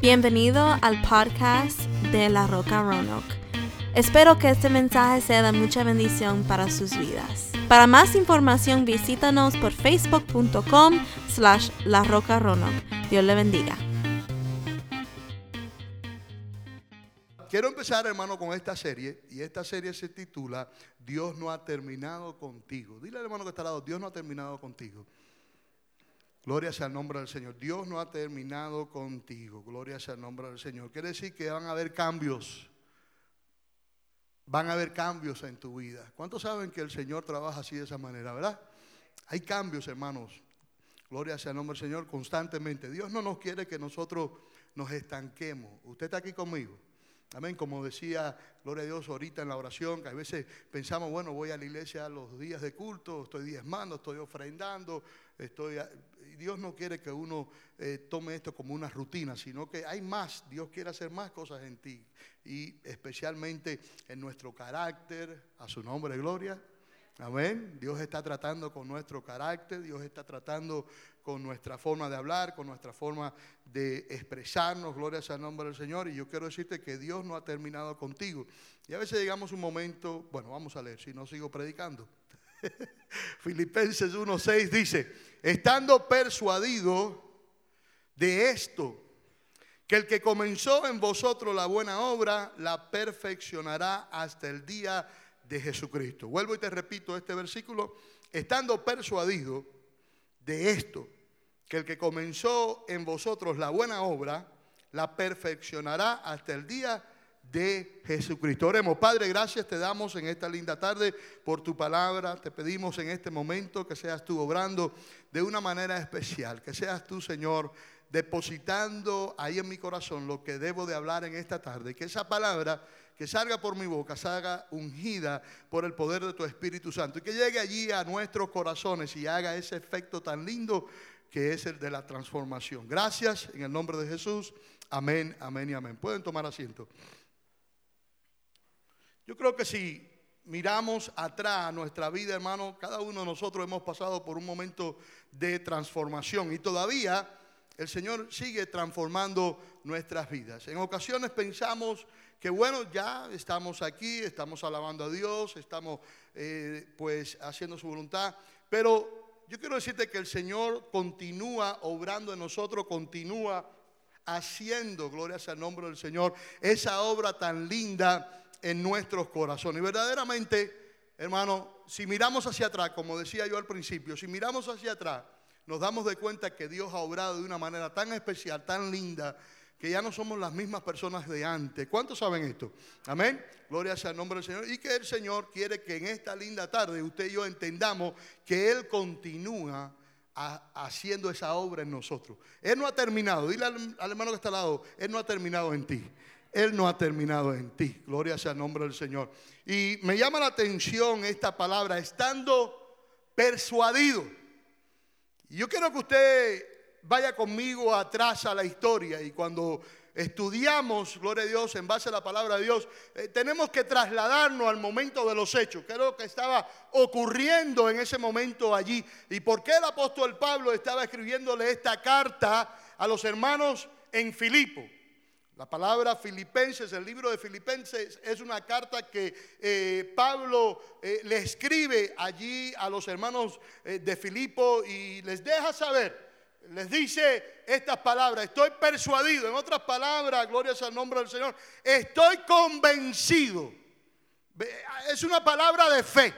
Bienvenido al podcast de La Roca Roanoke. Espero que este mensaje sea de mucha bendición para sus vidas. Para más información visítanos por facebook.com slash La Roca Roanoke. Dios le bendiga. Quiero empezar, hermano, con esta serie. Y esta serie se titula Dios no ha terminado contigo. Dile al hermano que está al lado, Dios no ha terminado contigo. Gloria sea el nombre del Señor. Dios no ha terminado contigo. Gloria sea el nombre del Señor. Quiere decir que van a haber cambios. Van a haber cambios en tu vida. ¿Cuántos saben que el Señor trabaja así de esa manera, verdad? Hay cambios, hermanos. Gloria sea el nombre del Señor constantemente. Dios no nos quiere que nosotros nos estanquemos. Usted está aquí conmigo. Amén, como decía, gloria a Dios, ahorita en la oración, que a veces pensamos, bueno, voy a la iglesia los días de culto, estoy diezmando, estoy ofrendando, estoy... Dios no quiere que uno eh, tome esto como una rutina, sino que hay más, Dios quiere hacer más cosas en ti, y especialmente en nuestro carácter, a su nombre, gloria. Amén. Dios está tratando con nuestro carácter, Dios está tratando con nuestra forma de hablar, con nuestra forma de expresarnos. Gloria el nombre del Señor. Y yo quiero decirte que Dios no ha terminado contigo. Y a veces llegamos un momento, bueno, vamos a leer, si no sigo predicando. Filipenses 1:6 dice, estando persuadido de esto, que el que comenzó en vosotros la buena obra, la perfeccionará hasta el día de Jesucristo. Vuelvo y te repito este versículo, estando persuadido de esto, que el que comenzó en vosotros la buena obra, la perfeccionará hasta el día de Jesucristo. Oremos, Padre, gracias te damos en esta linda tarde por tu palabra. Te pedimos en este momento que seas tú obrando de una manera especial, que seas tú, Señor, depositando ahí en mi corazón lo que debo de hablar en esta tarde. Que esa palabra que salga por mi boca, salga ungida por el poder de tu Espíritu Santo y que llegue allí a nuestros corazones y haga ese efecto tan lindo que es el de la transformación. Gracias en el nombre de Jesús. Amén, amén y amén. Pueden tomar asiento. Yo creo que si miramos atrás a nuestra vida, hermano, cada uno de nosotros hemos pasado por un momento de transformación y todavía el Señor sigue transformando nuestras vidas. En ocasiones pensamos que bueno, ya estamos aquí, estamos alabando a Dios, estamos eh, pues haciendo su voluntad, pero yo quiero decirte que el Señor continúa obrando en nosotros, continúa haciendo, gloria sea el nombre del Señor, esa obra tan linda en nuestros corazones. Y verdaderamente, hermano, si miramos hacia atrás, como decía yo al principio, si miramos hacia atrás, nos damos de cuenta que Dios ha obrado de una manera tan especial, tan linda, que ya no somos las mismas personas de antes. ¿Cuántos saben esto? Amén. Gloria sea el nombre del Señor. Y que el Señor quiere que en esta linda tarde usted y yo entendamos que Él continúa haciendo esa obra en nosotros. Él no ha terminado. Dile al, al hermano que está al lado, Él no ha terminado en ti. Él no ha terminado en ti. Gloria sea el nombre del Señor. Y me llama la atención esta palabra, estando persuadido. Yo quiero que usted vaya conmigo atrás a la historia y cuando estudiamos, gloria a Dios, en base a la palabra de Dios, eh, tenemos que trasladarnos al momento de los hechos, que lo que estaba ocurriendo en ese momento allí. ¿Y por qué el apóstol Pablo estaba escribiéndole esta carta a los hermanos en Filipo? La palabra Filipenses, el libro de Filipenses, es una carta que eh, Pablo eh, le escribe allí a los hermanos de Filipo y les deja saber les dice estas palabras, estoy persuadido, en otras palabras, gloria el nombre del Señor, estoy convencido. Es una palabra de fe,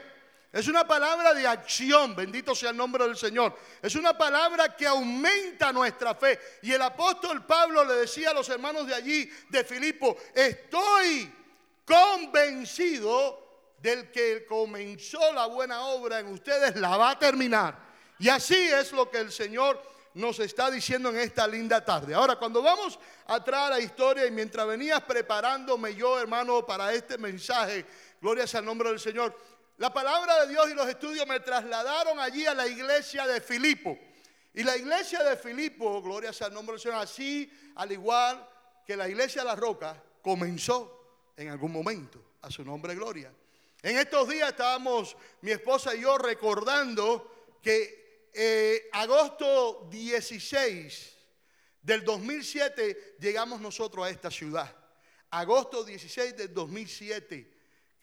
es una palabra de acción, bendito sea el nombre del Señor. Es una palabra que aumenta nuestra fe. Y el apóstol Pablo le decía a los hermanos de allí, de Filipo, estoy convencido del que comenzó la buena obra en ustedes, la va a terminar. Y así es lo que el Señor nos está diciendo en esta linda tarde. Ahora, cuando vamos atrás a la historia y mientras venías preparándome yo, hermano, para este mensaje, gloria sea el nombre del Señor, la palabra de Dios y los estudios me trasladaron allí a la iglesia de Filipo. Y la iglesia de Filipo, gloria sea el nombre del Señor, así al igual que la iglesia de la roca, comenzó en algún momento, a su nombre gloria. En estos días estábamos, mi esposa y yo, recordando que eh, agosto 16 Del 2007 llegamos nosotros a esta ciudad. Agosto 16 del 2007.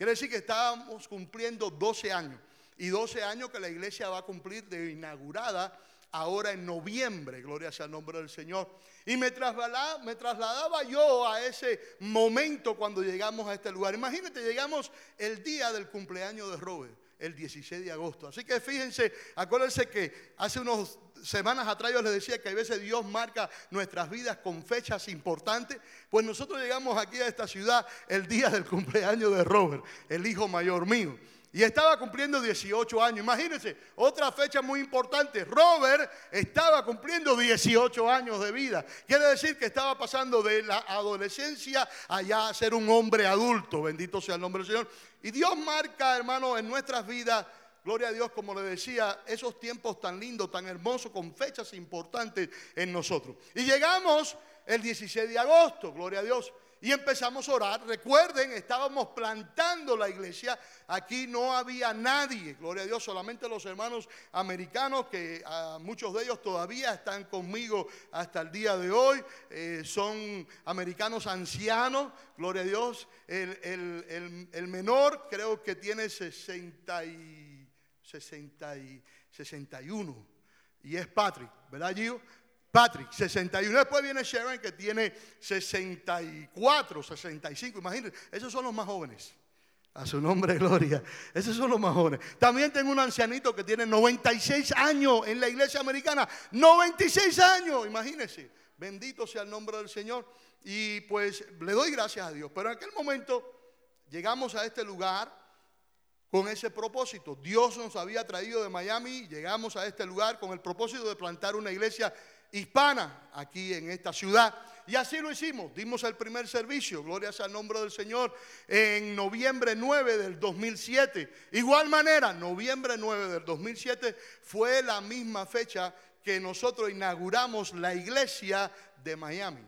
Quiere decir que estábamos cumpliendo 12 años. Y 12 años que la iglesia va a cumplir de inaugurada ahora en noviembre. Gloria sea el nombre del Señor. Y me trasladaba, me trasladaba yo a ese momento cuando llegamos a este lugar. Imagínate, llegamos el día del cumpleaños de Robert, el 16 de agosto. Así que fíjense, acuérdense que hace unos semanas atrás yo les decía que a veces Dios marca nuestras vidas con fechas importantes. Pues nosotros llegamos aquí a esta ciudad el día del cumpleaños de Robert, el hijo mayor mío. Y estaba cumpliendo 18 años. Imagínense, otra fecha muy importante. Robert estaba cumpliendo 18 años de vida. Quiere decir que estaba pasando de la adolescencia allá a ser un hombre adulto. Bendito sea el nombre del Señor. Y Dios marca, hermano, en nuestras vidas, gloria a Dios, como le decía, esos tiempos tan lindos, tan hermosos, con fechas importantes en nosotros. Y llegamos el 16 de agosto, gloria a Dios y empezamos a orar. Recuerden, estábamos plantando la iglesia. Aquí no había nadie, gloria a Dios, solamente los hermanos americanos, que ah, muchos de ellos todavía están conmigo hasta el día de hoy. Eh, son americanos ancianos, gloria a Dios. El, menor creo que tiene 60 y, 60 y 61 y es Patrick, ¿verdad, Gio? Patrick, 61. Después viene Sharon que tiene 64, 65. Imagínense, esos son los más jóvenes. A su nombre, gloria. Esos son los más jóvenes. También tengo un ancianito que tiene 96 años en la iglesia americana. 96 años, imagínense. Bendito sea el nombre del Señor. Y pues le doy gracias a Dios. Pero en aquel momento llegamos a este lugar con ese propósito. Dios nos había traído de Miami, llegamos a este lugar con el propósito de plantar una iglesia hispana aquí en esta ciudad. Y así lo hicimos, dimos el primer servicio, gloria al nombre del Señor, en noviembre 9 del 2007. Igual manera, noviembre 9 del 2007 fue la misma fecha que nosotros inauguramos la iglesia de Miami.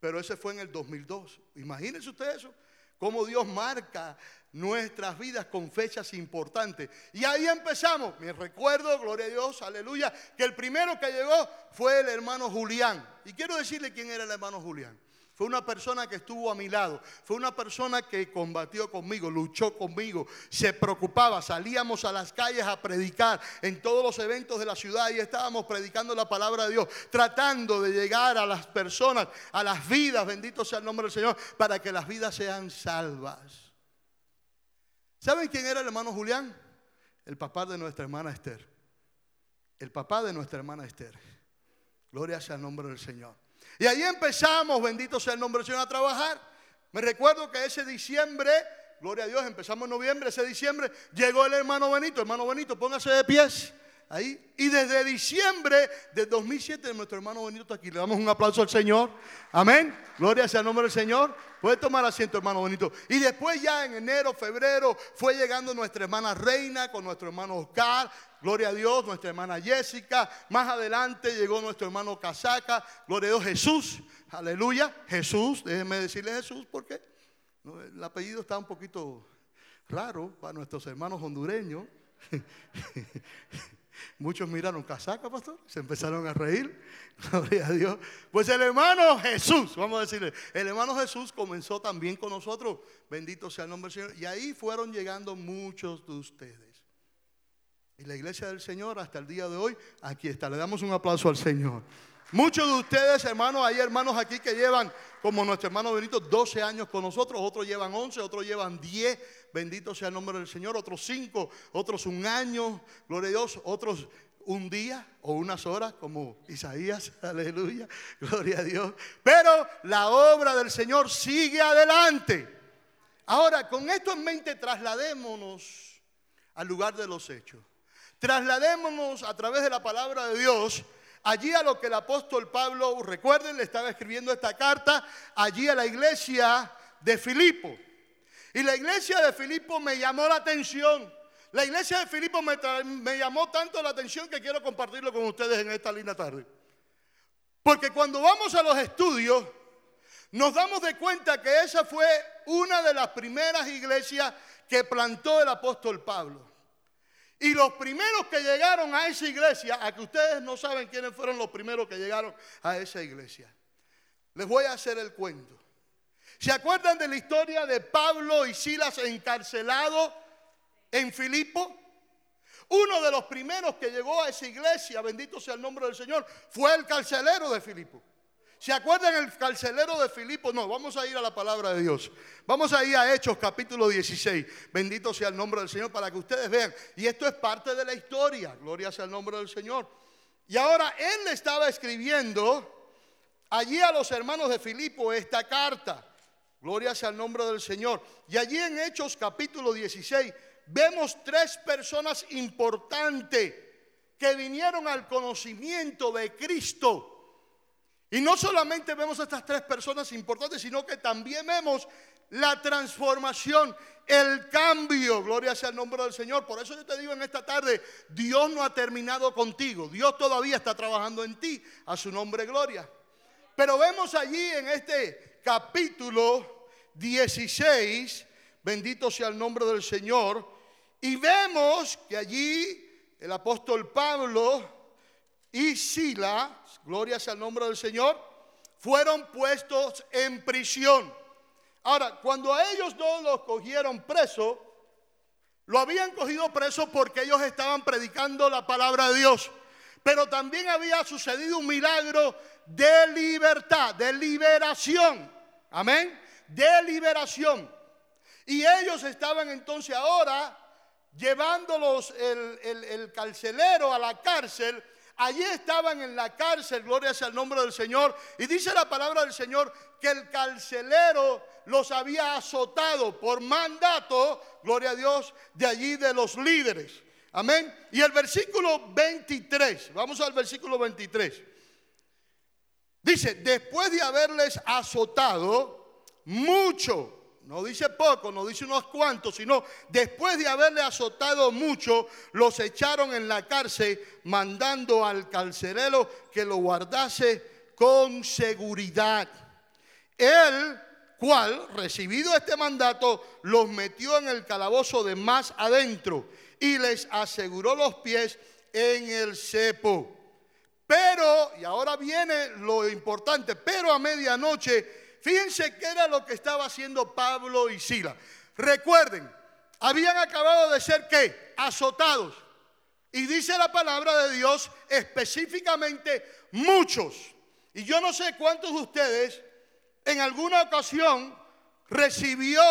Pero ese fue en el 2002. Imagínense ustedes eso, cómo Dios marca nuestras vidas con fechas importantes. Y ahí empezamos. Me recuerdo, gloria a Dios, aleluya, que el primero que llegó fue el hermano Julián. Y quiero decirle quién era el hermano Julián. Fue una persona que estuvo a mi lado. Fue una persona que combatió conmigo, luchó conmigo, se preocupaba. Salíamos a las calles a predicar en todos los eventos de la ciudad y estábamos predicando la palabra de Dios, tratando de llegar a las personas, a las vidas, bendito sea el nombre del Señor, para que las vidas sean salvas. ¿Saben quién era el hermano Julián? El papá de nuestra hermana Esther. El papá de nuestra hermana Esther. Gloria sea el nombre del Señor. Y ahí empezamos, bendito sea el nombre del Señor, a trabajar. Me recuerdo que ese diciembre, gloria a Dios, empezamos en noviembre, ese diciembre llegó el hermano Benito. Hermano Benito, póngase de pies. Ahí. Y desde diciembre de 2007 nuestro hermano Benito está aquí. Le damos un aplauso al Señor. Amén. Gloria sea el nombre del Señor. Puede tomar asiento, hermano Benito. Y después ya en enero, febrero, fue llegando nuestra hermana Reina con nuestro hermano Oscar. Gloria a Dios, nuestra hermana Jessica. Más adelante llegó nuestro hermano Casaca. Gloria a Dios, Jesús. Aleluya. Jesús. Déjenme decirle Jesús porque el apellido está un poquito raro para nuestros hermanos hondureños. Muchos miraron, casaca, pastor, se empezaron a reír. Gloria a Dios. Pues el hermano Jesús, vamos a decirle, el hermano Jesús comenzó también con nosotros. Bendito sea el nombre del Señor. Y ahí fueron llegando muchos de ustedes. Y la iglesia del Señor hasta el día de hoy, aquí está. Le damos un aplauso al Señor. Muchos de ustedes, hermanos, hay hermanos aquí que llevan, como nuestro hermano Benito, 12 años con nosotros, otros llevan 11, otros llevan 10, bendito sea el nombre del Señor, otros 5, otros un año, gloria a Dios, otros un día o unas horas, como Isaías, aleluya, gloria a Dios. Pero la obra del Señor sigue adelante. Ahora, con esto en mente, trasladémonos al lugar de los hechos. Trasladémonos a través de la palabra de Dios Allí a lo que el apóstol Pablo, recuerden, le estaba escribiendo esta carta, allí a la iglesia de Filipo. Y la iglesia de Filipo me llamó la atención. La iglesia de Filipo me, me, llamó tanto la atención que quiero compartirlo con ustedes en esta linda tarde. Porque cuando vamos a los estudios, nos damos de cuenta que esa fue una de las primeras iglesias que plantó el apóstol Pablo. Y los primeros que llegaron a esa iglesia, a que ustedes no saben quiénes fueron los primeros que llegaron a esa iglesia, les voy a hacer el cuento. ¿Se acuerdan de la historia de Pablo y Silas encarcelados en Filipo? Uno de los primeros que llegó a esa iglesia, bendito sea el nombre del Señor, fue el carcelero de Filipo. ¿Se acuerdan el carcelero de Filipo? No, vamos a ir a la palabra de Dios. Vamos a ir a Hechos capítulo 16. Bendito sea el nombre del Señor para que ustedes vean. Y esto es parte de la historia. Gloria sea el nombre del Señor. Y ahora él le estaba escribiendo allí a los hermanos de Filipo esta carta. Gloria sea el nombre del Señor. Y allí en Hechos capítulo 16 vemos tres personas importantes que vinieron al conocimiento de Cristo. Y no solamente vemos a estas tres personas importantes, sino que también vemos la transformación, el cambio. Gloria sea el nombre del Señor. Por eso yo te digo en esta tarde, Dios no ha terminado contigo. Dios todavía está trabajando en ti. A su nombre, gloria. Pero vemos allí en este capítulo 16, bendito sea el nombre del Señor, y vemos que allí el apóstol Pablo y Sila, gloria sea el nombre del Señor, fueron puestos en prisión. Ahora, cuando a ellos no los cogieron preso, lo habían cogido preso porque ellos estaban predicando la palabra de Dios. Pero también había sucedido un milagro de libertad, de liberación. Amén. De liberación. Y ellos estaban entonces ahora llevándolos el, carcelero a la cárcel. Allí estaban en la cárcel, gloria sea el nombre del Señor. Y dice la palabra del Señor que el carcelero los había azotado por mandato, gloria a Dios, de allí de los líderes. Amén. Y el versículo 23, vamos al versículo 23. Dice, después de haberles azotado mucho, no dice poco, no dice unos cuantos, sino después de haberle azotado mucho, los echaron en la cárcel, mandando al carcelero que lo guardase con seguridad. El cual, recibido este mandato, los metió en el calabozo de más adentro y les aseguró los pies en el cepo. Pero, y ahora viene lo importante, pero a medianoche Fíjense qué era lo que estaba haciendo Pablo y Sila. Recuerden, habían acabado de ser qué? Azotados. Y dice la palabra de Dios específicamente muchos. Y yo no sé cuántos de ustedes en alguna ocasión recibió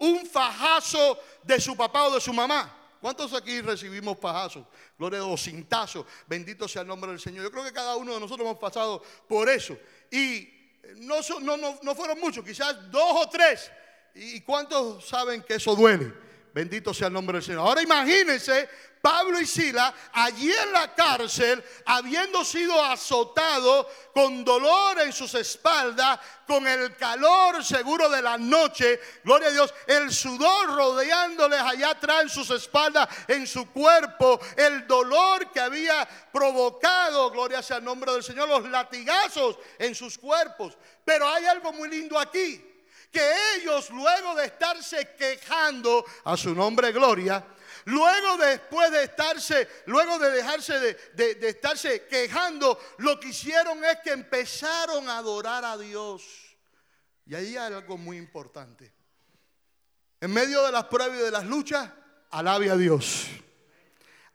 un fajazo de su papá o de su mamá. ¿Cuántos aquí recibimos fajazos? Gloria Dios, cintazos. Bendito sea el nombre del Señor. Yo creo que cada uno de nosotros hemos pasado por eso. Y no, no, no, fueron muchos, quizás dos o tres. ¿Y cuántos saben que eso duele? Bendito sea el nombre del Señor. Ahora imagínense Pablo y Sila allí en la cárcel, habiendo sido azotados con dolor en sus espaldas, con el calor seguro de la noche, gloria a Dios, el sudor rodeándoles allá atrás en sus espaldas, en su cuerpo, el dolor que había provocado, gloria sea el nombre del Señor, los latigazos en sus cuerpos. Pero hay algo muy lindo aquí que ellos luego de estarse quejando a su nombre gloria, Luego después de estarse, luego de dejarse de, estarse quejando, lo que hicieron es que empezaron a adorar a Dios. Y ahí hay algo muy importante. En medio de las pruebas y de las luchas, alabe a Dios.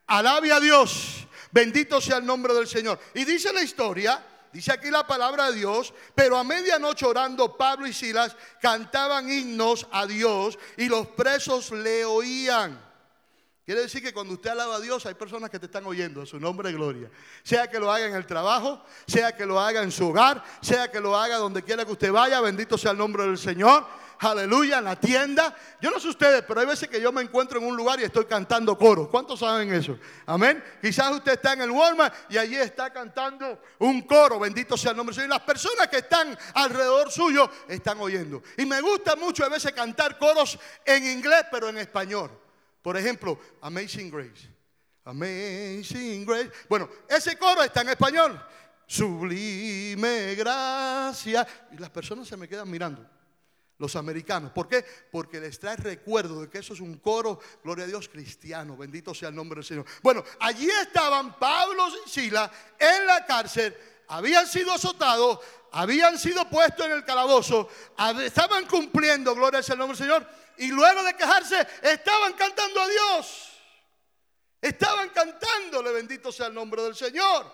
Alabe a Dios. Bendito sea el nombre del Señor. Y dice la historia, dice aquí la palabra de Dios, pero a medianoche orando Pablo y Silas cantaban himnos a Dios y los presos le oían. Quiere decir que cuando usted alaba a Dios hay personas que te están oyendo a su nombre de gloria. Sea que lo haga en el trabajo, sea que lo haga en su hogar, sea que lo haga donde quiera que usted vaya, bendito sea el nombre del Señor. Aleluya, en la tienda. Yo no sé ustedes, pero hay veces que yo me encuentro en un lugar y estoy cantando coro. ¿Cuántos saben eso? Amén. Quizás usted está en el Walmart y allí está cantando un coro. Bendito sea el nombre del Señor. Y las personas que están alrededor suyo están oyendo. Y me gusta mucho a veces cantar coros en inglés, pero en español. Por ejemplo, Amazing Grace. Amazing Grace. Bueno, ese coro está en español. Sublime gracia. Y las personas se me quedan mirando. los americanos. ¿Por qué? Porque les trae recuerdo de que eso es un coro, gloria a Dios, cristiano. Bendito sea el nombre del Señor. Bueno, allí estaban Pablo y Sila en la cárcel, habían sido azotados, habían sido puestos en el calabozo, estaban cumpliendo, gloria el nombre del Señor, y luego de quejarse, estaban cantando a Dios. Estaban cantándole, bendito sea el nombre del Señor.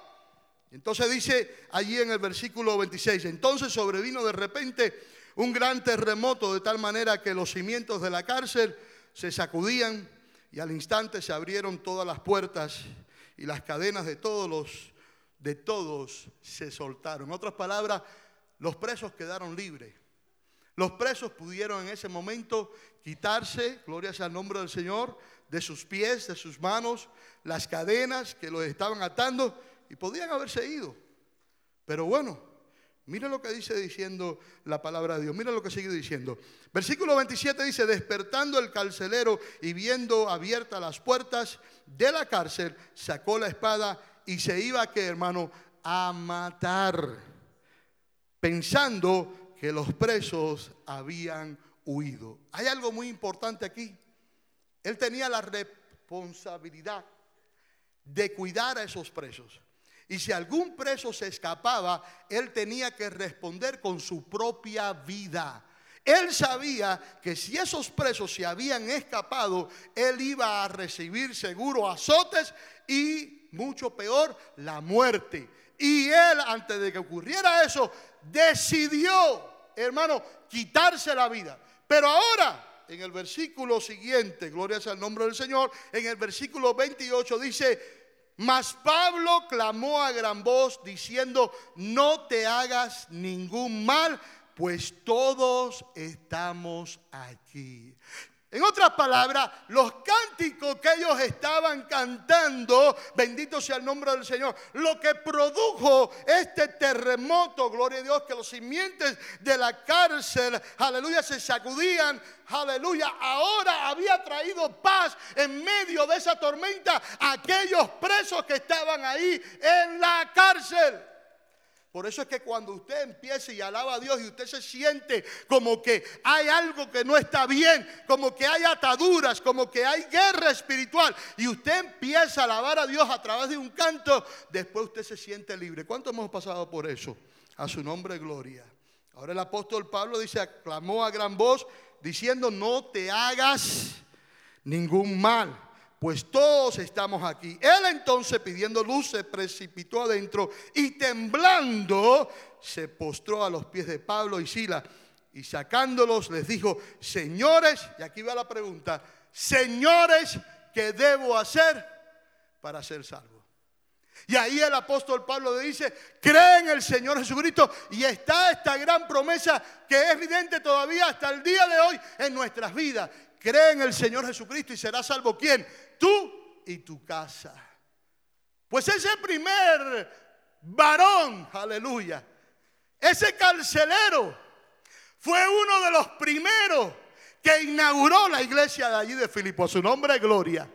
Entonces dice allí en el versículo 26, entonces sobrevino de repente un gran terremoto de tal manera que los cimientos de la cárcel se sacudían y al instante se abrieron todas las puertas y las cadenas de todos los de todos se soltaron. En otras palabras, los presos quedaron libres. Los presos pudieron en ese momento quitarse, gloria sea el nombre del Señor, de sus pies, de sus manos, las cadenas que los estaban atando y podían haberse ido. Pero bueno, mire lo que dice diciendo la palabra de Dios. Mira lo que sigue diciendo. Versículo 27 dice, despertando el carcelero y viendo abiertas las puertas de la cárcel, sacó la espada y se iba, que hermano, a matar, pensando que los presos habían huido. Hay algo muy importante aquí. Él tenía la responsabilidad de cuidar a esos presos. Y si algún preso se escapaba, él tenía que responder con su propia vida. Él sabía que si esos presos se habían escapado, él iba a recibir seguro azotes y, mucho peor, la muerte. Y él, antes de que ocurriera eso, decidió, hermano, quitarse la vida. Pero ahora en el versículo siguiente, gloria sea el nombre del Señor, en el versículo 28 dice, mas Pablo clamó a gran voz diciendo, no te hagas ningún mal, pues todos estamos aquí. En otras palabras, los cánticos que ellos estaban cantando, bendito sea el nombre del Señor, lo que produjo este terremoto, gloria a Dios, que los simientes de la cárcel, aleluya, se sacudían, aleluya, ahora había traído paz en medio de esa tormenta a aquellos presos que estaban ahí en la cárcel. Por eso es que cuando usted empieza y alaba a Dios y usted se siente como que hay algo que no está bien, como que hay ataduras, como que hay guerra espiritual, y usted empieza a alabar a Dios a través de un canto, después usted se siente libre. ¿Cuánto hemos pasado por eso? A su nombre, gloria. Ahora el apóstol Pablo dice, aclamó a gran voz, diciendo, no te hagas ningún mal pues todos estamos aquí. Él entonces pidiendo luz se precipitó adentro y temblando se postró a los pies de Pablo y Sila y sacándolos les dijo, señores, y aquí va la pregunta, señores, ¿qué debo hacer para ser salvo? Y ahí el apóstol Pablo le dice, cree en el Señor Jesucristo y está esta gran promesa que es evidente todavía hasta el día de hoy en nuestras vidas. Cree en el Señor Jesucristo y será salvo quién? Tú y tu casa. Pues ese primer varón, aleluya, ese carcelero fue uno de los primeros que inauguró la iglesia de allí de Filipo. Su nombre, gloria.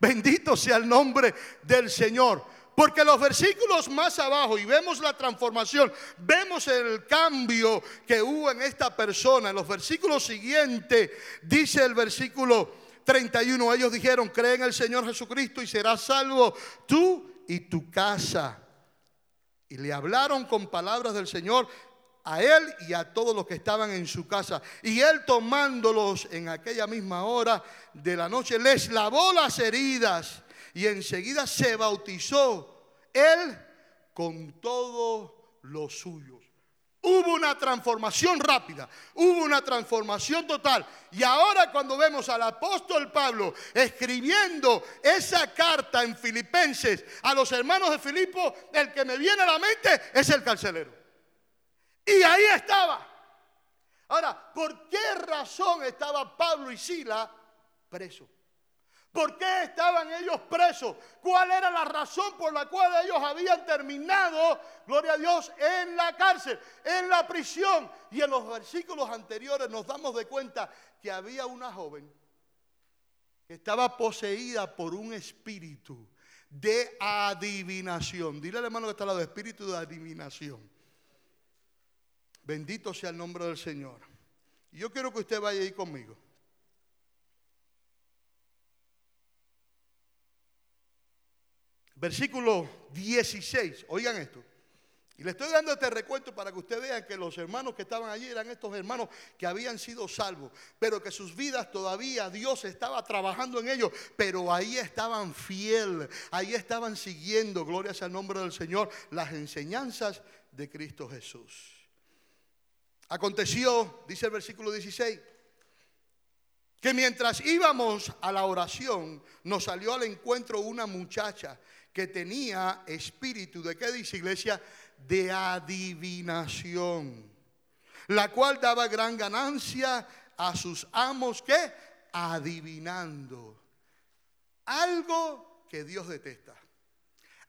Bendito sea el nombre del Señor. Porque los versículos más abajo, y vemos la transformación, vemos el cambio que hubo en esta persona. En los versículos siguientes, dice el versículo 31, ellos dijeron, cree en el Señor Jesucristo y serás salvo tú y tu casa. Y le hablaron con palabras del Señor a él y a todos los que estaban en su casa. Y él tomándolos en aquella misma hora de la noche, les lavó las heridas y enseguida se bautizó él con todos los suyos. Hubo una transformación rápida, hubo una transformación total. Y ahora cuando vemos al apóstol Pablo escribiendo esa carta en Filipenses a los hermanos de Filipo, el que me viene a la mente es el carcelero. Y ahí estaba. Ahora, ¿por qué razón estaba Pablo y Sila presos? ¿Por qué estaban ellos presos? ¿Cuál era la razón por la cual ellos habían terminado, gloria a Dios, en la cárcel, en la prisión? Y en los versículos anteriores nos damos de cuenta que había una joven que estaba poseída por un espíritu de adivinación. Dile al hermano que está al lado, espíritu de adivinación. Bendito sea el nombre del Señor. Yo quiero que usted vaya ahí conmigo. Versículo 16. Oigan esto. Y le estoy dando este recuento para que usted vea que los hermanos que estaban allí eran estos hermanos que habían sido salvos, pero que sus vidas todavía Dios estaba trabajando en ellos, pero ahí estaban fiel, ahí estaban siguiendo, gloria sea el nombre del Señor, las enseñanzas de Cristo Jesús. Aconteció, dice el versículo 16, que mientras íbamos a la oración, nos salió al encuentro una muchacha que tenía espíritu de qué dice iglesia? De adivinación, la cual daba gran ganancia a sus amos que adivinando. Algo que Dios detesta,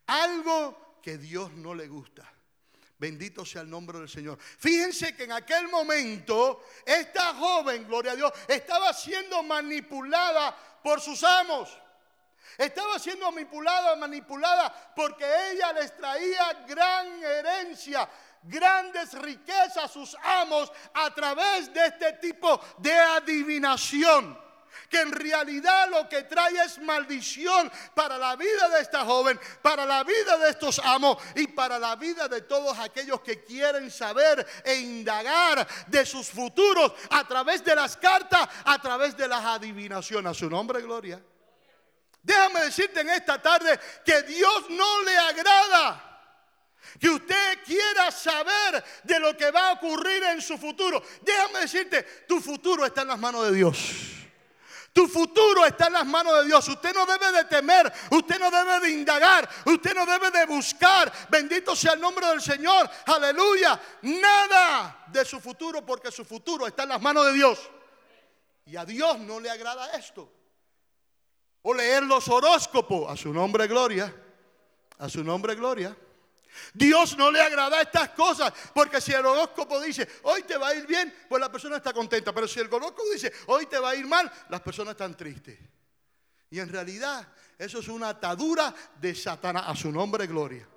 algo que Dios no le gusta. Bendito sea el nombre del Señor. Fíjense que en aquel momento esta joven, gloria a Dios, estaba siendo manipulada por sus amos. Estaba siendo manipulada, manipulada porque ella les traía gran herencia, grandes riquezas a sus amos a través de este tipo de adivinación que en realidad lo que trae es maldición para la vida de esta joven, para la vida de estos amos y para la vida de todos aquellos que quieren saber e indagar de sus futuros a través de las cartas, a través de las adivinaciones. A su nombre, gloria. Déjame decirte en esta tarde que Dios no le agrada que usted quiera saber de lo que va a ocurrir en su futuro. Déjame decirte, tu futuro está en las manos de Dios. Tu futuro está en las manos de Dios. Usted no debe de temer, usted no debe de indagar, usted no debe de buscar. Bendito sea el nombre del Señor. Aleluya. Nada de su futuro porque su futuro está en las manos de Dios. Y a Dios no le agrada esto o leer los horóscopos. A su nombre, gloria. A su nombre, gloria. Dios no le agrada estas cosas, porque si el horóscopo dice, hoy te va a ir bien, pues la persona está contenta. Pero si el horóscopo dice, hoy te va a ir mal, las personas están tristes. Y en realidad, eso es una atadura de Satanás. A su nombre, gloria.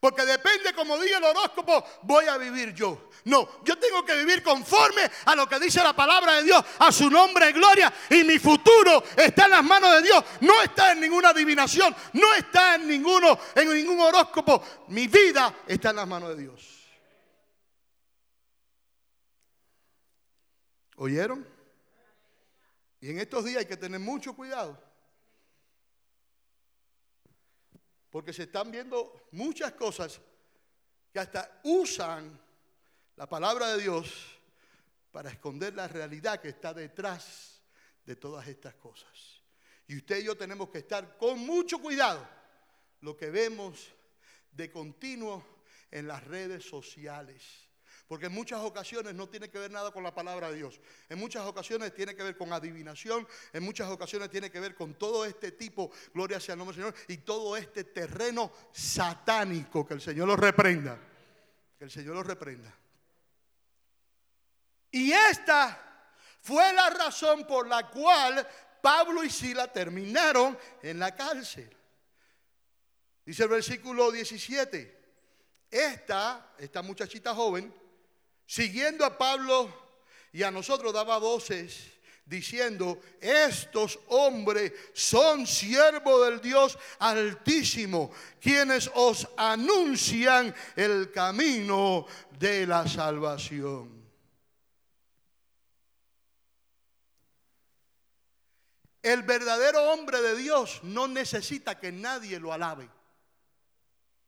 Porque depende, como diga el horóscopo, voy a vivir yo. No, yo tengo que vivir conforme a lo que dice la palabra de Dios, a su nombre, gloria. Y mi futuro está en las manos de Dios. No está en ninguna adivinación, no está en ninguno, en ningún horóscopo. Mi vida está en las manos de Dios. ¿Oyeron? Y en estos días hay que tener mucho cuidado. Porque se están viendo muchas cosas que hasta usan la palabra de Dios para esconder la realidad que está detrás de todas estas cosas. Y usted y yo tenemos que estar con mucho cuidado lo que vemos de continuo en las redes sociales. Porque en muchas ocasiones no tiene que ver nada con la palabra de Dios. En muchas ocasiones tiene que ver con adivinación. En muchas ocasiones tiene que ver con todo este tipo, gloria sea el nombre del Señor, y todo este terreno satánico. Que el Señor lo reprenda. Que el Señor lo reprenda. Y esta fue la razón por la cual Pablo y Sila terminaron en la cárcel. Dice el versículo 17. Esta, esta muchachita joven, siguiendo a Pablo y a nosotros daba voces diciendo, estos hombres son siervos del Dios altísimo, quienes os anuncian el camino de la salvación. El verdadero hombre de Dios no necesita que nadie lo alabe.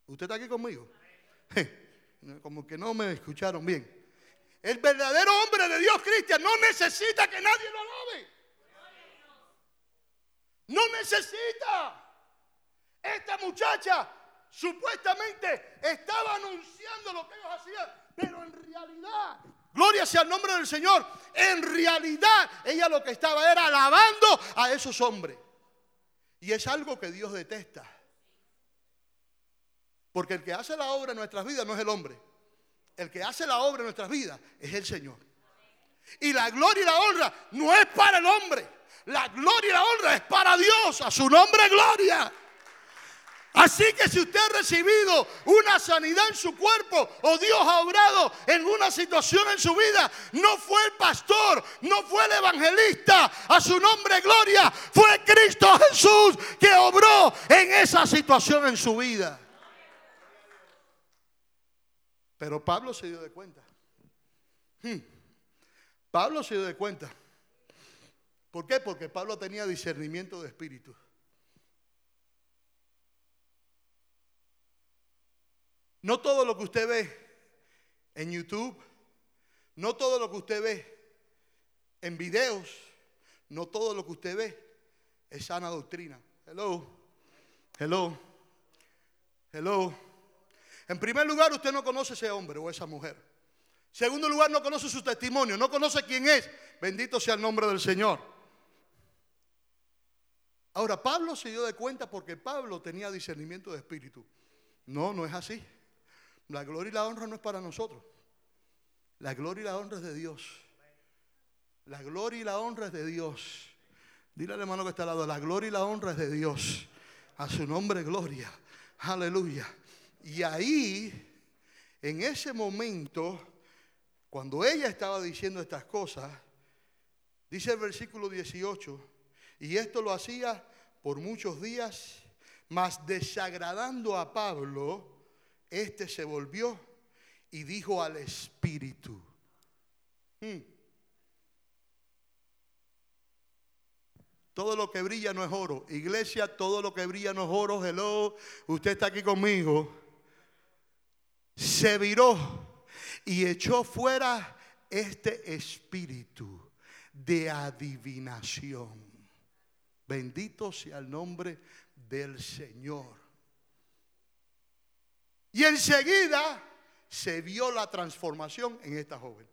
¿Usted está aquí conmigo? Como que no me escucharon bien. El verdadero hombre de Dios, Cristian, no necesita que nadie lo alabe. No necesita. Esta muchacha supuestamente estaba anunciando lo que ellos hacían, pero en realidad, gloria sea el nombre del Señor, en realidad ella lo que estaba era alabando a esos hombres. Y es algo que Dios detesta. Porque el que hace la obra en nuestras vidas no es el hombre el que hace la obra en nuestras vidas es el Señor. Y la gloria y la honra no es para el hombre. La gloria y la honra es para Dios. A su nombre gloria. Así que si usted ha recibido una sanidad en su cuerpo o Dios ha obrado en una situación en su vida, no fue el pastor, no fue el evangelista, a su nombre gloria, fue Cristo Jesús que obró en esa situación en su vida. Pero Pablo se dio de cuenta. Hmm. Pablo se dio de cuenta. ¿Por qué? Porque Pablo tenía discernimiento de espíritu. No todo lo que usted ve en YouTube, no todo lo que usted ve en videos, no todo lo que usted ve es sana doctrina. Hello, hello, hello. En primer lugar, usted no conoce ese hombre o esa mujer. Segundo lugar, no conoce su testimonio, no conoce quién es. Bendito sea el nombre del Señor. Ahora, Pablo se dio de cuenta porque Pablo tenía discernimiento de espíritu. No, no es así. La gloria y la honra no es para nosotros. La gloria y la honra es de Dios. La gloria y la honra es de Dios. Dile al hermano que está al lado, la gloria y la honra es de Dios. A su nombre, gloria. Aleluya. Y ahí, en ese momento, cuando ella estaba diciendo estas cosas, dice el versículo 18, y esto lo hacía por muchos días, mas desagradando a Pablo, este se volvió y dijo al Espíritu. Hmm. Todo lo que brilla no es oro. Iglesia, todo lo que brilla no es oro. Hello, usted está aquí conmigo. Se viró y echó fuera este espíritu de adivinación. Bendito sea el nombre del Señor. Y enseguida se vio la transformación en esta joven.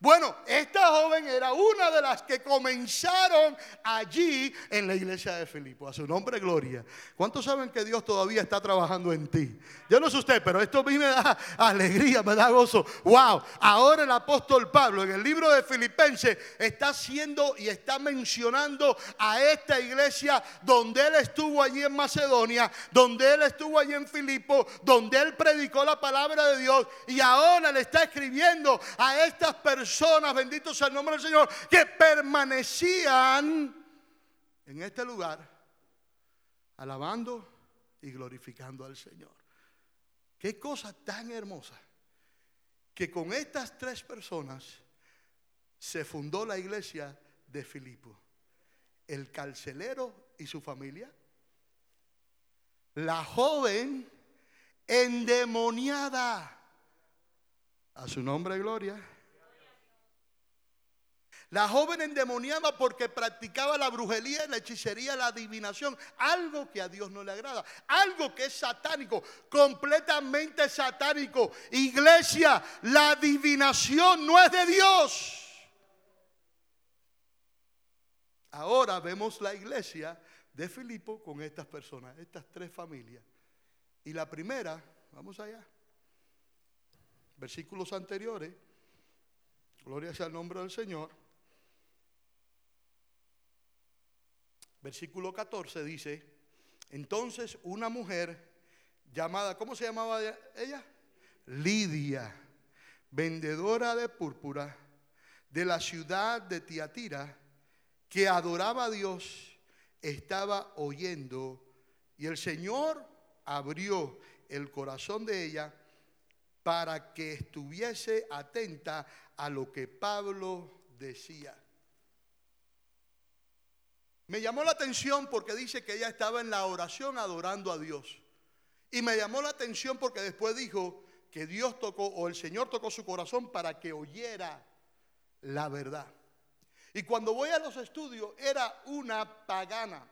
Bueno, esta joven era una de las que comenzaron allí en la iglesia de Filipo. A su nombre, gloria. ¿Cuántos saben que Dios todavía está trabajando en ti? Yo no sé usted, pero esto a mí me da alegría, me da gozo. Wow, ahora el apóstol Pablo en el libro de Filipenses está haciendo y está mencionando a esta iglesia donde él estuvo allí en Macedonia, donde él estuvo allí en Filipo, donde él predicó la palabra de Dios y ahora le está escribiendo a estas personas personas, bendito sea el nombre del Señor, que permanecían en este lugar alabando y glorificando al Señor. Qué cosa tan hermosa que con estas tres personas se fundó la iglesia de Filipo. El carcelero y su familia, la joven endemoniada, a su nombre gloria, la joven endemoniada porque practicaba la brujería, la hechicería, la adivinación, algo que a Dios no le agrada, algo que es satánico, completamente satánico. Iglesia, la adivinación no es de Dios. Ahora vemos la iglesia de Filipo con estas personas, estas tres familias. Y la primera, vamos allá, versículos anteriores, gloria sea el nombre del Señor. Versículo 14 dice, entonces una mujer llamada, ¿cómo se llamaba ella? Lidia, vendedora de púrpura de la ciudad de Tiatira, que adoraba a Dios, estaba oyendo y el Señor abrió el corazón de ella para que estuviese atenta a lo que Pablo decía. Me llamó la atención porque dice que ella estaba en la oración adorando a Dios. Y me llamó la atención porque después dijo que Dios tocó o el Señor tocó su corazón para que oyera la verdad. Y cuando voy a los estudios era una pagana,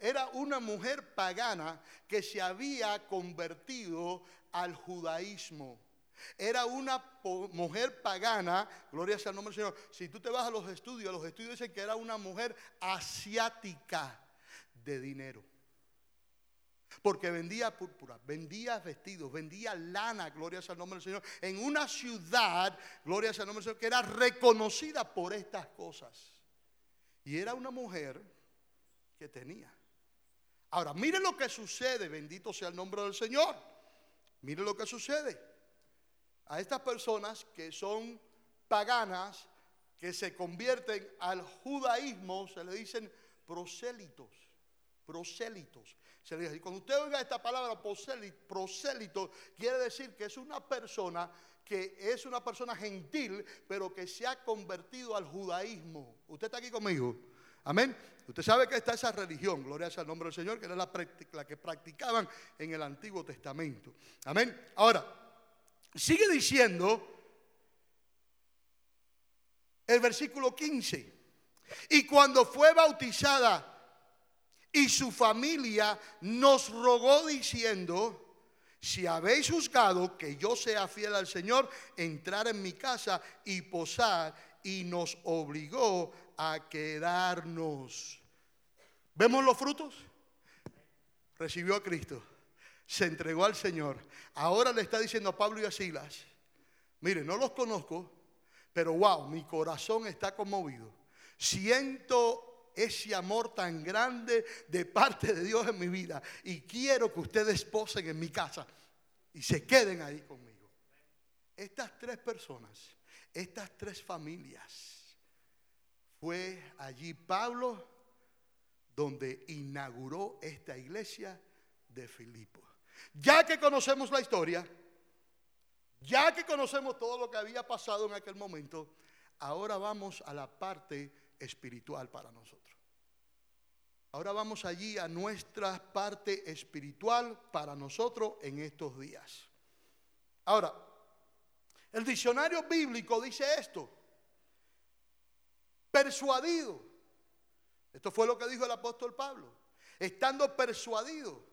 era una mujer pagana que se había convertido al judaísmo. Era una mujer pagana, gloria sea el nombre del Señor. Si tú te vas a los estudios, los estudios dicen que era una mujer asiática de dinero. Porque vendía púrpura, vendía vestidos, vendía lana, gloria sea el nombre del Señor, en una ciudad, gloria sea el nombre del Señor, que era reconocida por estas cosas. Y era una mujer que tenía. Ahora, mire lo que sucede, bendito sea el nombre del Señor. Mire lo que sucede. A estas personas que son paganas, que se convierten al judaísmo, se le dicen prosélitos. Prosélitos. Se le dice, cuando usted oiga esta palabra prosélito, quiere decir que es una persona que es una persona gentil, pero que se ha convertido al judaísmo. ¿Usted está aquí conmigo? Amén. Usted sabe que está esa religión, gloria sea el nombre del Señor, que era la, la que practicaban en el Antiguo Testamento. Amén. Ahora, sigue diciendo el versículo 15. Y cuando fue bautizada y su familia nos rogó diciendo, si habéis juzgado que yo sea fiel al Señor, entrar en mi casa y posar, y nos obligó a quedarnos. ¿Vemos los frutos? Recibió a Cristo, se entregó al Señor. Ahora le está diciendo a Pablo y a Silas, mire, no los conozco, pero wow, mi corazón está conmovido. Siento ese amor tan grande de parte de Dios en mi vida y quiero que ustedes posen en mi casa y se queden ahí conmigo. Estas tres personas, estas tres familias, fue allí Pablo donde inauguró esta iglesia de Filipo. Ya que conocemos la historia, ya que conocemos todo lo que había pasado en aquel momento, ahora vamos a la parte espiritual para nosotros. Ahora vamos allí a nuestra parte espiritual para nosotros en estos días. Ahora, el diccionario bíblico dice esto persuadido. Esto fue lo que dijo el apóstol Pablo. Estando persuadido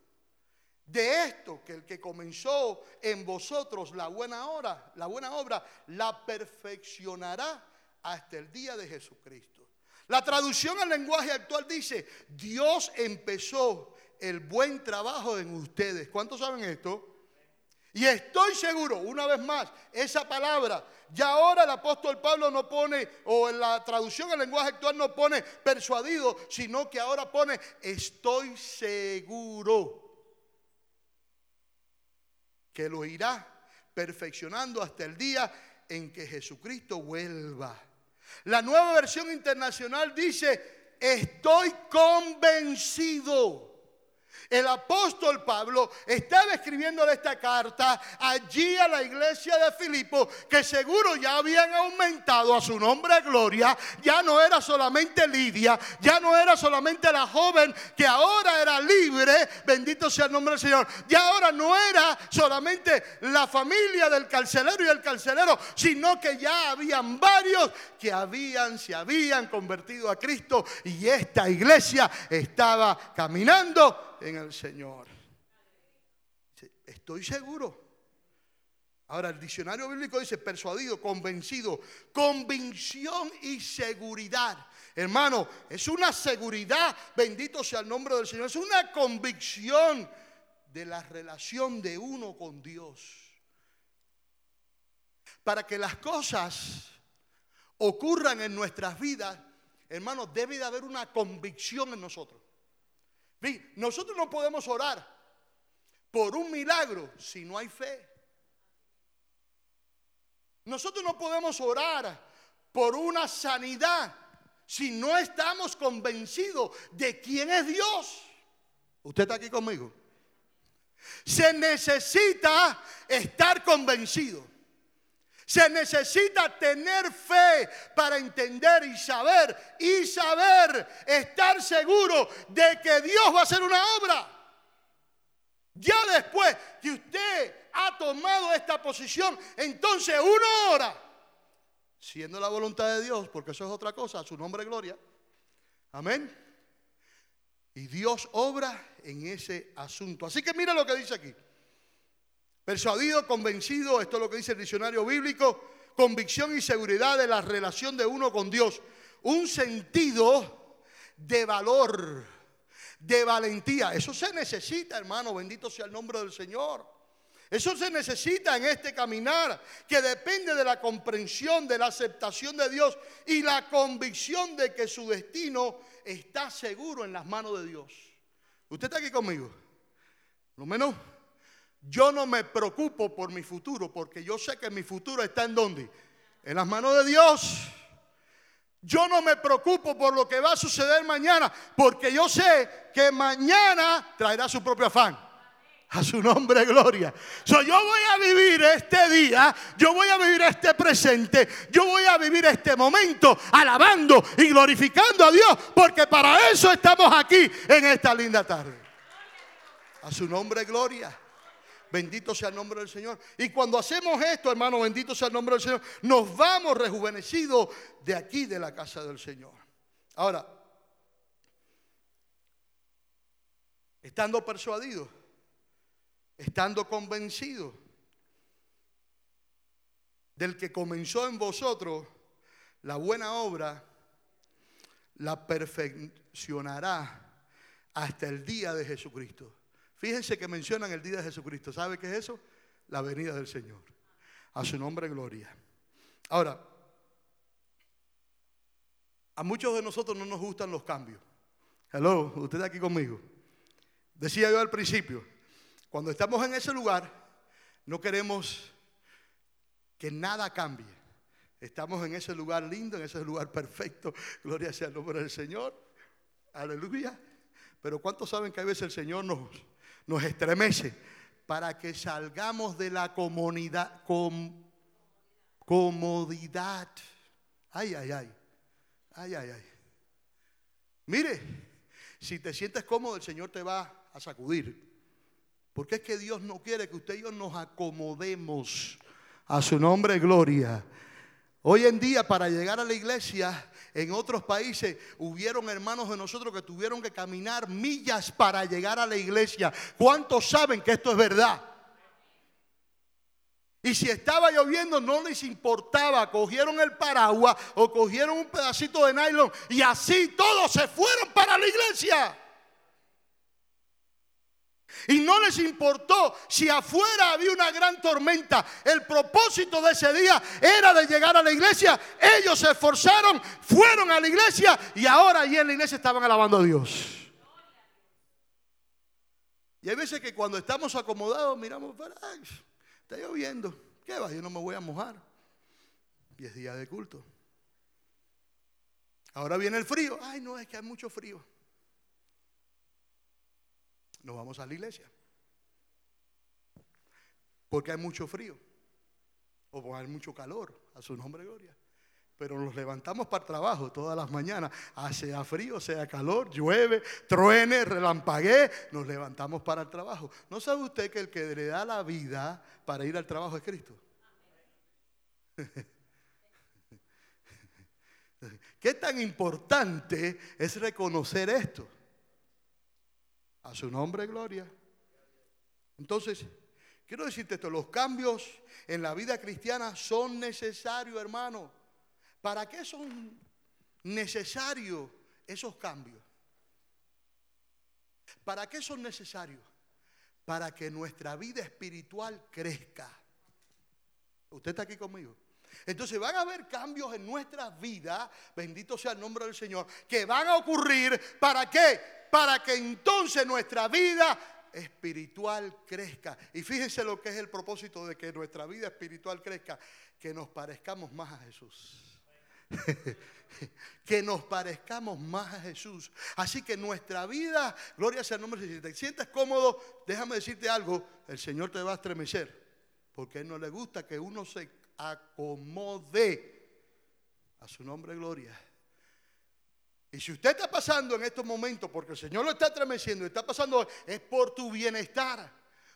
de esto, que el que comenzó en vosotros la buena obra, la buena obra, la perfeccionará hasta el día de Jesucristo. La traducción al lenguaje actual dice, Dios empezó el buen trabajo en ustedes. ¿Cuántos saben esto? Y estoy seguro, una vez más, esa palabra, ya ahora el apóstol Pablo no pone, o en la traducción al lenguaje actual no pone persuadido, sino que ahora pone estoy seguro que lo irá perfeccionando hasta el día en que Jesucristo vuelva. La nueva versión internacional dice, estoy convencido el apóstol Pablo estaba escribiendo esta carta allí a la iglesia de Filipo, que seguro ya habían aumentado a su nombre gloria. Ya no era solamente Lidia, ya no era solamente la joven que ahora era libre, bendito sea el nombre del Señor. Ya ahora no era solamente la familia del carcelero y el carcelero, sino que ya habían varios que habían, se habían convertido a Cristo y esta iglesia estaba caminando en el Señor. Estoy seguro. Ahora, el diccionario bíblico dice persuadido, convencido, convicción y seguridad. Hermano, es una seguridad, bendito sea el nombre del Señor, es una convicción de la relación de uno con Dios. Para que las cosas ocurran en nuestras vidas, hermano, debe de haber una convicción en nosotros. Nosotros no podemos orar por un milagro si no hay fe. Nosotros no podemos orar por una sanidad si no estamos convencidos de quién es Dios. ¿Usted está aquí conmigo? Se necesita estar convencido. Se necesita tener fe para entender y saber y saber, estar seguro de que Dios va a hacer una obra. Ya después que usted ha tomado esta posición, entonces uno ora, siendo la voluntad de Dios, porque eso es otra cosa, su nombre gloria. Amén. Y Dios obra en ese asunto. Así que mira lo que dice aquí. Persuadido, convencido, esto es lo que dice el diccionario bíblico, convicción y seguridad de la relación de uno con Dios. Un sentido de valor, de valentía. Eso se necesita, hermano, bendito sea el nombre del Señor. Eso se necesita en este caminar, que depende de la comprensión, de la aceptación de Dios y la convicción de que su destino está seguro en las manos de Dios. ¿Usted está aquí conmigo? Lo menos yo no me preocupo por mi futuro porque yo sé que mi futuro está en dónde? En las manos de Dios. Yo no me preocupo por lo que va a suceder mañana porque yo sé que mañana traerá su propio afán. A su nombre, gloria. So, yo voy a vivir este día, yo voy a vivir este presente, yo voy a vivir este momento alabando y glorificando a Dios, porque para eso estamos aquí en esta linda tarde. A su nombre, gloria. Bendito sea el nombre del Señor. Y cuando hacemos esto, hermano, bendito sea el nombre del Señor, nos vamos rejuvenecidos de aquí, de la casa del Señor. Ahora, estando persuadidos, estando convencidos del que comenzó en vosotros la buena obra, la perfeccionará hasta el día de Jesucristo. Fíjense que mencionan el día de Jesucristo. ¿Sabe qué es eso? La venida del Señor. A su nombre, gloria. Ahora, a muchos de nosotros no nos gustan los cambios. Hello, usted aquí conmigo. Decía yo al principio, cuando estamos en ese lugar, no queremos que nada cambie. Estamos en ese lugar lindo, en ese lugar perfecto. Gloria sea el nombre del Señor. Aleluya. Pero ¿cuántos saben que a veces el Señor nos, nos estremece para que salgamos de la comunidad, comodidad? Ay, ay, ay. Ay, ay, ay. Mire, si te sientes cómodo, el Señor te va a sacudir. Porque es que Dios no quiere que usted y yo nos acomodemos a su nombre, gloria. Hoy en día para llegar a la iglesia en otros países hubieron hermanos de nosotros que tuvieron que caminar millas para llegar a la iglesia. ¿Cuántos saben que esto es verdad? Y si estaba lloviendo no les importaba, cogieron el paraguas o cogieron un pedacito de nylon y así todos se fueron para la iglesia. Y no les importó si afuera había una gran tormenta. El propósito de ese día era de llegar a la iglesia. Ellos se esforzaron, fueron a la iglesia y ahora allí en la iglesia estaban alabando a Dios. Y hay veces que cuando estamos acomodados miramos, está lloviendo. ¿Qué va? Yo no me voy a mojar. Y es día de culto. Ahora viene el frío. Ay, no, es que hay mucho frío nos vamos a la iglesia. Porque hay mucho frío. O hay mucho calor, a su nombre gloria. Pero nos levantamos para el trabajo todas las mañanas. Sea frío, sea calor, llueve, truene, relampaguee, nos levantamos para el trabajo. ¿No sabe usted que el que le da la vida para ir al trabajo es Cristo? ¿Qué tan importante es reconocer esto? A su nombre, gloria. Entonces, quiero decirte esto, los cambios en la vida cristiana son necesarios, hermano. ¿Para qué son necesarios esos cambios? ¿Para qué son necesarios? Para que nuestra vida espiritual crezca. ¿Usted está aquí conmigo? Entonces van a haber cambios en nuestra vida, bendito sea el nombre del Señor, que van a ocurrir. ¿Para qué? Para que entonces nuestra vida espiritual crezca. Y fíjense lo que es el propósito de que nuestra vida espiritual crezca, que nos parezcamos más a Jesús. que nos parezcamos más a Jesús. Así que nuestra vida, gloria sea el nombre, si te sientes cómodo, déjame decirte algo, el Señor te va a estremecer, porque a Él no le gusta que uno se acomode. A su nombre, gloria. Y si usted está pasando en estos momentos, porque el Señor lo está estremeciendo y está pasando, es por tu bienestar.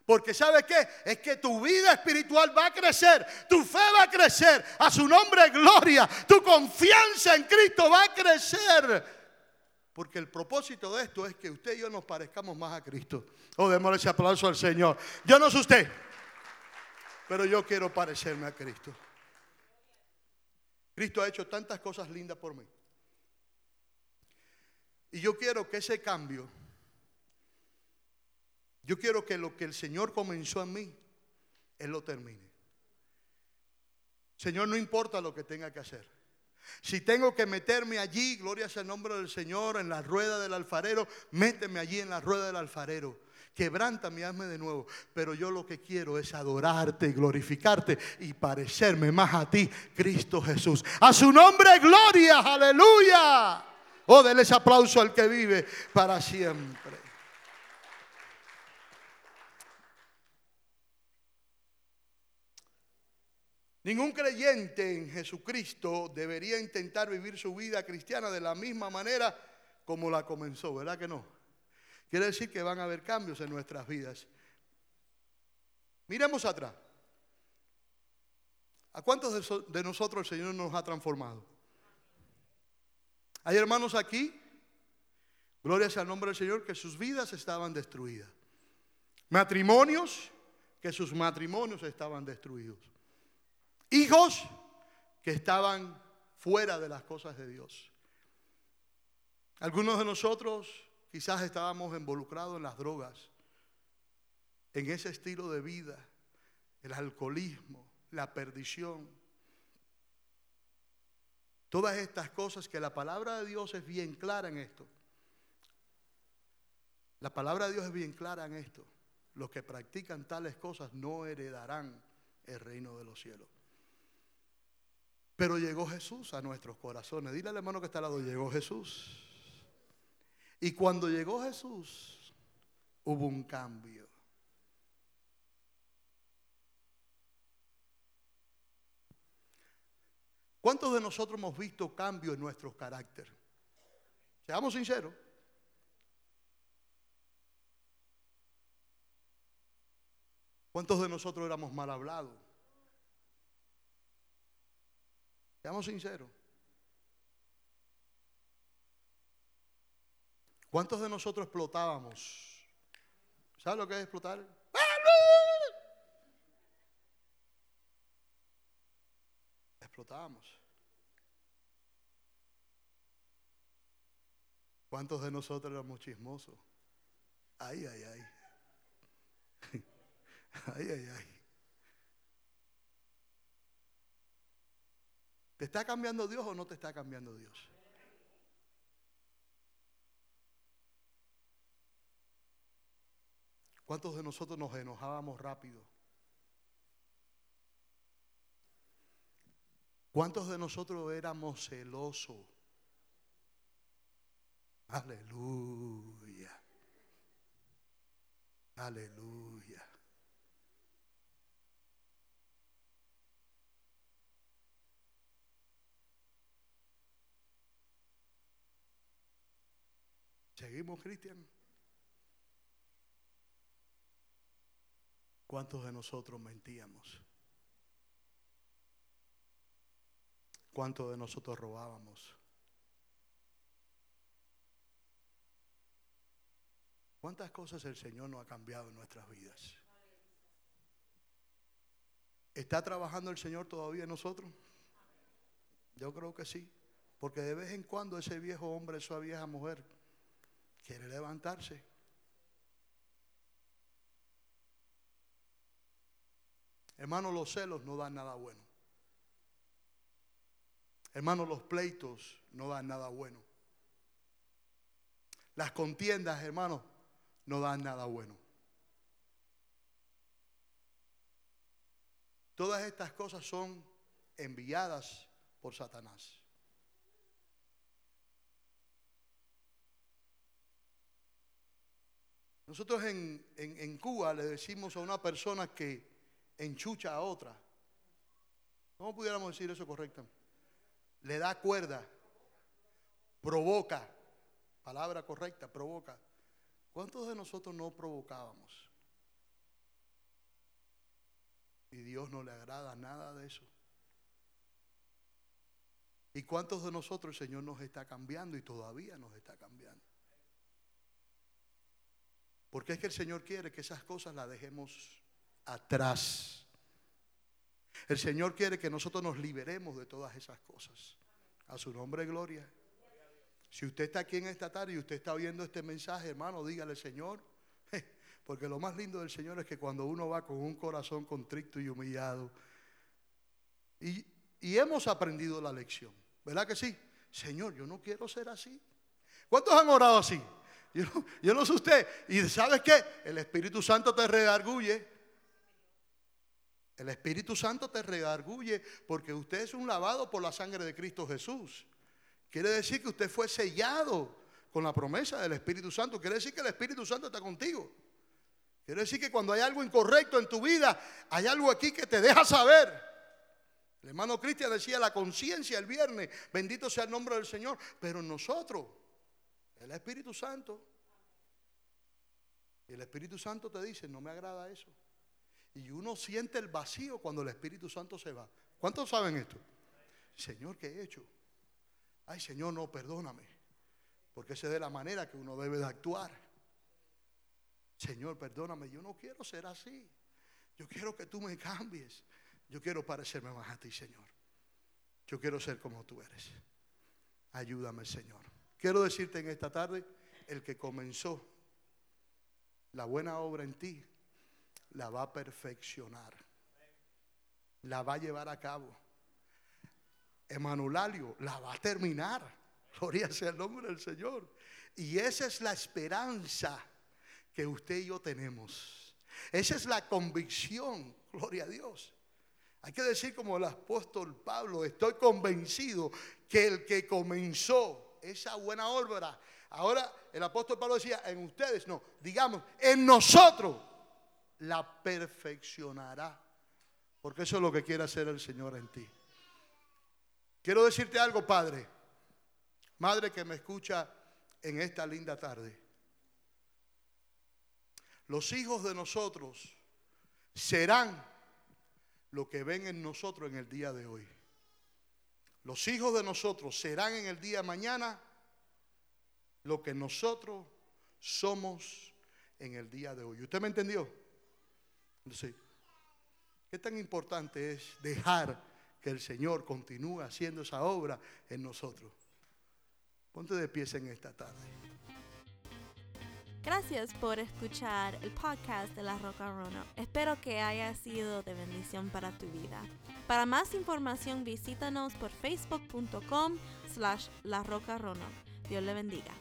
Porque ¿sabe qué? Es que tu vida espiritual va a crecer, tu fe va a crecer, a su nombre gloria, tu confianza en Cristo va a crecer. Porque el propósito de esto es que usted y yo nos parezcamos más a Cristo. Oh, démosle ese aplauso al Señor. Yo no sé usted, pero yo quiero parecerme a Cristo. Cristo ha hecho tantas cosas lindas por mí. Y yo quiero que ese cambio, yo quiero que lo que el Señor comenzó en mí, Él lo termine. Señor, no importa lo que tenga que hacer. Si tengo que meterme allí, gloria sea el nombre del Señor, en la rueda del alfarero, méteme allí en la rueda del alfarero. Quebranta mi hazme de nuevo. Pero yo lo que quiero es adorarte y glorificarte y parecerme más a ti, Cristo Jesús. A su nombre, gloria, aleluya. Oh, denle ese aplauso al que vive para siempre. Ningún creyente en Jesucristo debería intentar vivir su vida cristiana de la misma manera como la comenzó, ¿verdad que no? Quiere decir que van a haber cambios en nuestras vidas. Miremos atrás. ¿A cuántos de, nosotros el Señor nos ha transformado? Hay hermanos aquí, gloria sea al nombre del Señor, que sus vidas estaban destruidas. Matrimonios, que sus matrimonios estaban destruidos. Hijos que estaban fuera de las cosas de Dios. Algunos de nosotros quizás estábamos involucrados en las drogas, en ese estilo de vida, el alcoholismo, la perdición. Todas estas cosas que la palabra de Dios es bien clara en esto. La palabra de Dios es bien clara en esto. Los que practican tales cosas no heredarán el reino de los cielos. Pero llegó Jesús a nuestros corazones. Dile al hermano que está al lado, llegó Jesús. Y cuando llegó Jesús, hubo un cambio. ¿Cuántos de nosotros hemos visto cambio en nuestro carácter? Seamos sinceros. ¿Cuántos de nosotros éramos mal hablados? Seamos sinceros. ¿Cuántos de nosotros explotábamos? ¿Sabes lo que es explotar? ¿Cuántos de nosotros éramos chismosos? Ay, ay, ay. Ay, ay, ay. ¿Te está cambiando Dios o no te está cambiando Dios? ¿Cuántos de nosotros nos enojábamos rápido? ¿Cuántos de nosotros éramos celosos? Aleluya. Aleluya. ¿Seguimos, Cristian? ¿Cuántos de nosotros mentíamos? ¿Cuántos de nosotros robábamos? ¿Cuántas cosas el Señor nos ha cambiado en nuestras vidas? ¿Está trabajando el Señor todavía en nosotros? Yo creo que sí, porque de vez en cuando ese viejo hombre, esa vieja mujer, quiere levantarse. Hermanos, los celos no dan nada bueno. Hermanos, los pleitos no dan nada bueno. Las contiendas, hermanos, no dan nada bueno. Todas estas cosas son enviadas por Satanás. Nosotros en, Cuba le decimos a una persona que enchucha a otra. ¿Cómo pudiéramos decir eso correctamente? Le da cuerda, provoca. Palabra correcta, provoca. ¿Cuántos de nosotros no provocábamos? Y Dios no le agrada nada de eso. ¿Y cuántos de nosotros el Señor nos está cambiando y todavía nos está cambiando? Porque es que el Señor quiere que esas cosas las dejemos atrás. El Señor quiere que nosotros nos liberemos de todas esas cosas. A su nombre, gloria. Si usted está aquí en esta tarde y usted está oyendo este mensaje, hermano, dígale, Señor, porque lo más lindo del Señor es que cuando uno va con un corazón contrito y humillado, y, y hemos aprendido la lección. ¿Verdad que sí? Señor, yo no quiero ser así. ¿Cuántos han orado así? Yo, yo no sé usted. Y ¿sabes qué? El Espíritu Santo te redarguye. El Espíritu Santo te redarguye porque usted es un lavado por la sangre de Cristo Jesús. Quiere decir que usted fue sellado con la promesa del Espíritu Santo. Quiere decir que el Espíritu Santo está contigo. Quiere decir que cuando hay algo incorrecto en tu vida, hay algo aquí que te deja saber. El hermano Cristian decía la conciencia el viernes, bendito sea el nombre del Señor, pero nosotros, el Espíritu Santo, el Espíritu Santo te dice, no me agrada eso. Y uno siente el vacío cuando el Espíritu Santo se va. ¿Cuántos saben esto? Señor, ¿qué he hecho? Ay, Señor, no, perdóname. Porque esa es de la manera que uno debe de actuar. Señor, perdóname, yo no quiero ser así. Yo quiero que tú me cambies. Yo quiero parecerme más a ti, Señor. Yo quiero ser como tú eres. Ayúdame, Señor. Quiero decirte en esta tarde, el que comenzó la buena obra en ti, la va a perfeccionar, la va a llevar a cabo. Emanuelio la va a terminar. Gloria sea el nombre del Señor. Y esa es la esperanza que usted y yo tenemos. Esa es la convicción, gloria a Dios. Hay que decir como el apóstol Pablo, estoy convencido que el que comenzó esa buena obra, ahora el apóstol Pablo decía, en ustedes, no, digamos, en nosotros la perfeccionará. Porque eso es lo que quiere hacer el Señor en ti. Quiero decirte algo, Padre. Madre que me escucha en esta linda tarde. Los hijos de nosotros serán lo que ven en nosotros en el día de hoy. Los hijos de nosotros serán en el día de mañana lo que nosotros somos en el día de hoy. ¿Usted me entendió? Sí. ¿Qué tan importante es dejar que el Señor continúe haciendo esa obra en nosotros? Ponte de pies en esta tarde. Gracias por escuchar el podcast de La Roca Rono. Espero que haya sido de bendición para tu vida. Para más información visítanos por facebook.com slash La Roca Rono. Dios le bendiga.